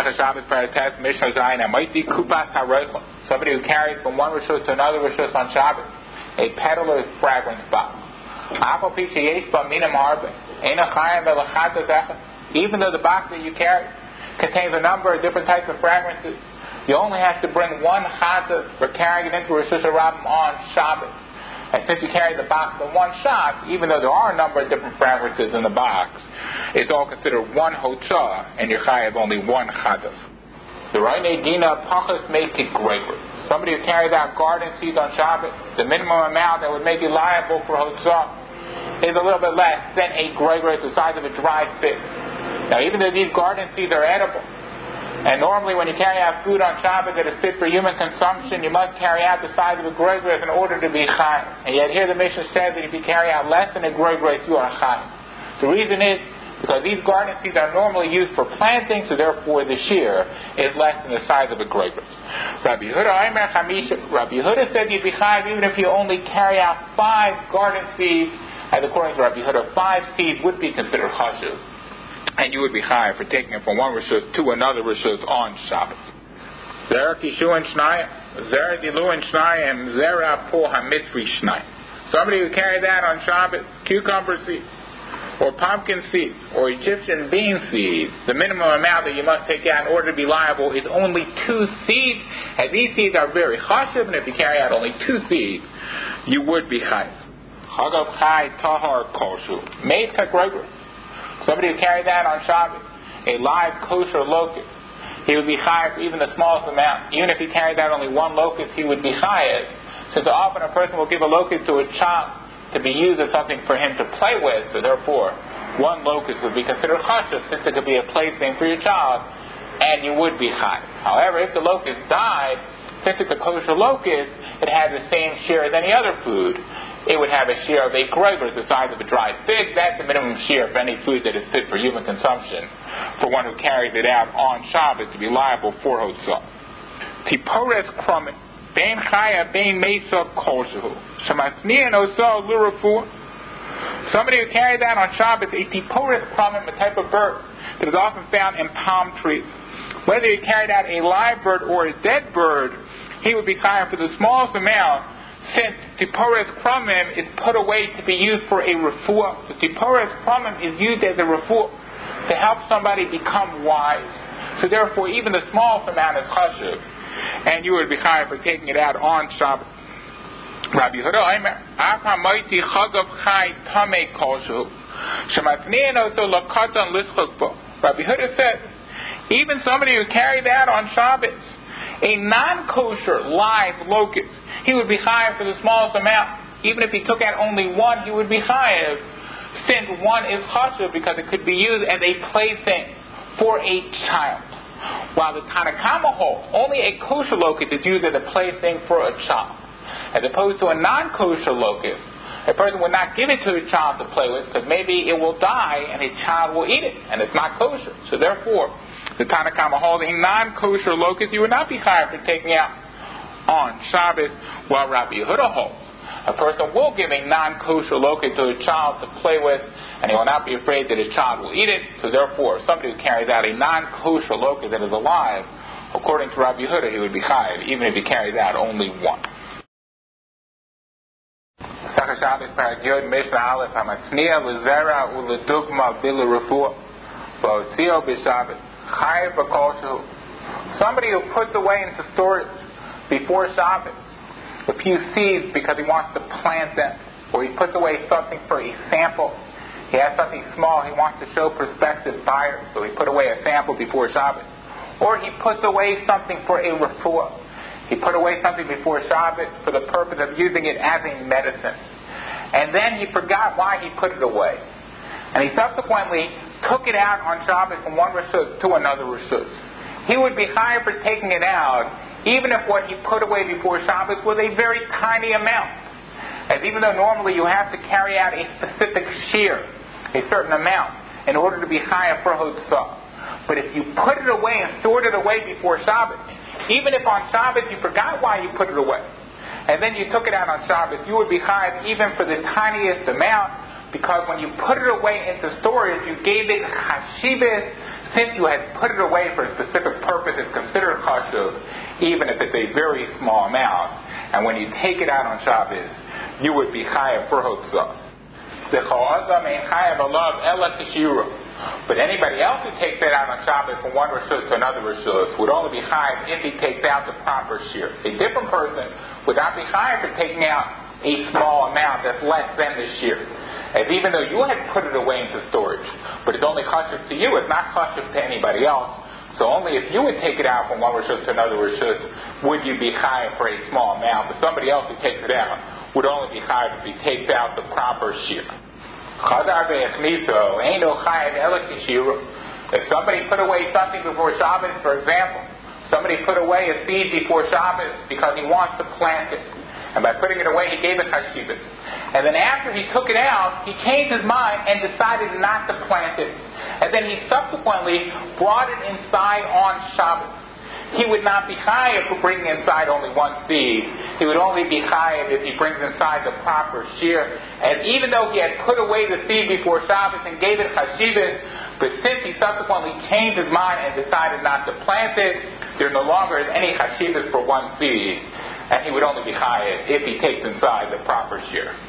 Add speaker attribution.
Speaker 1: Second Shabbos Parates Mishnah Zayin Amaiti Kupas HaReichel. Somebody who carries from one rishus to another rishus on Shabbos. A peddler's fragrance box. Even though the box that you carry contains a number of different types of fragrances, you only have to bring one chatas for carrying it into Rosh Hashanah on And since you carry the box in one shot, even though there are a number of different fragrances in the box, it's all considered one hotzah, and your have only one chatas. The Raine Dina Pachas make it grogeres. Somebody who carries out garden seeds on Shabbos, the minimum amount that would make you liable for hotzah is a little bit less than a grogeres the size of a dried fig. Now, even though these garden seeds are edible, and normally, when you carry out food on Shabbat that is fit for human consumption, you must carry out the size of a grogeres in order to be chai. And yet, here the Mishnah says that if you carry out less than a grogeres, you are chai. The reason is because these garden seeds are normally used for planting, so therefore the shiur is less than the size of a grogeres. Rabbi Yehuda Rabbi Yehuda said you'd be chai even if you only carry out five garden seeds. And according to Rabbi Yehuda, five seeds would be considered chashuv and you would be high for taking it from one rishus to another rishus on Shabbat. And shnai, zera dilu and shnai, and zera po hamitzri shnai. Somebody who carried that on Shabbat, cucumber seed, or pumpkin seed, or Egyptian bean seed, the minimum amount that you must take out in order to be liable is only two seeds. And these seeds are very chashiv, and if you carry out only two seeds, you would be high. Hagav chai tahar koshu. Made kagrogros. Somebody who carried that on Shabbos, a live kosher locust, he would be higher for even the smallest amount. Even if he carried that only one locust, he would be higher. Since often a person will give a locust to a child to be used as something for him to play with, so therefore one locust would be considered chashuv since it could be a plaything for your child, and you would be high. However, if the locust died, since it's a kosher locust, it had the same share as any other food it would have a share of a grogeres the size of a dried fig. That's the minimum share of any food that is fit for human consumption for one who carries it out on Shabbat to be liable for hotzah. Tipores krumen, bein chaya, bein mesa koshehu. Shematznian osa lurafu. Somebody who carried that on Shabbat, a tipores krumen, a type of bird that is often found in palm trees. Whether he carried out a live bird or a dead bird, he would be higher for the smallest amount since Tipores Kramim is put away to be used for a refuah, the Tipores Kramim is used as a refuah to help somebody become wise. So therefore, even the smallest amount is chashuv, and you would be high for taking it out on Shabbat. Rabbi Yehuda Omer, Apa Moiti Chagav Chai Tame Koshu, Shematnian also Lakatan Lischukbo. Rabbi Yehuda said, even somebody who carried that on Shabbos, a non-kosher live locust, he would be higher for the smallest amount. Even if he took out only one, he would be higher, since one is chashuv because it could be used as a plaything for a child. While the Tanna Kamma holds only a kosher locust is used as a plaything for a child, as opposed to a non-kosher locust. A person would not give it to a child to play with because maybe it will die and a child will eat it, and it's not kosher. So therefore, the Tanna Kamma holds a non-kosher locust you would not be higher for taking out on Shabbos, while Rabbi Yehuda holds. A person will give a non-kosher locust to a child to play with, and he will not be afraid that his child will eat it. So therefore, somebody who carries out a non-kosher locust that is alive, according to Rabbi Yehuda, he would be chayiv, even if he carries out only one. Shabbos Paragiyod Mishnah Aleph Hamatzniya L'Zera U'Ledugma Bila Refuah V'Otzio B'Shabbos Chayiv B'Kol Somebody who puts away into storage before Shabbos a few seeds because he wants to plant them, or he puts away something for a sample. He has something small he wants to show prospective buyers, so he put away a sample before Shabbos. Or he puts away something for a refuah. He put away something before Shabbos for the purpose of using it as a medicine. And then he forgot why he put it away. And he subsequently took it out on Shabbos from one rishus to another rishus. He would be higher for taking it out even if what he put away before Shabbos was a very tiny amount. As even though normally you have to carry out a specific shiur, a certain amount, in order to be higher for Hotzah. But if you put it away and stored it away before Shabbos, even if on Shabbos you forgot why you put it away, and then you took it out on Shabbos, you would be high even for the tiniest amount, because when you put it away into storage, you gave it chashivas, since you had put it away for a specific purpose, it's considered chashuv, even if it's a very small amount. And when you take it out on Shabbos, you would be chayav for hotzah. The chayav alav ela But anybody else who takes that out on Shabbos from one rishus to another rishus would only be chayav if he takes out the proper shiur. A different person would not be chayav for taking out a small amount that's less than the shiur. As even though you had put it away into storage, but it's only kosher to you, it's not kosher to anybody else. So only if you would take it out from one rishus to another rishus would you be chayav for a small amount. But somebody else who takes it out would only be chayav if he takes out the proper shiur. If somebody put away something before Shabbos, for example, somebody put away a seed before Shabbos because he wants to plant it. And by putting it away, he gave it chashivas. And then after he took it out, he changed his mind and decided not to plant it. And then he subsequently brought it inside on Shabbos. He would not be chayiv for bringing inside only one seed. He would only be chayiv if he brings inside the proper shiur. And even though he had put away the seed before Shabbos and gave it chashivas, but since he subsequently changed his mind and decided not to plant it, there no longer is any chashivas for one seed and he would only be chayiv if he takes inside the proper shiur.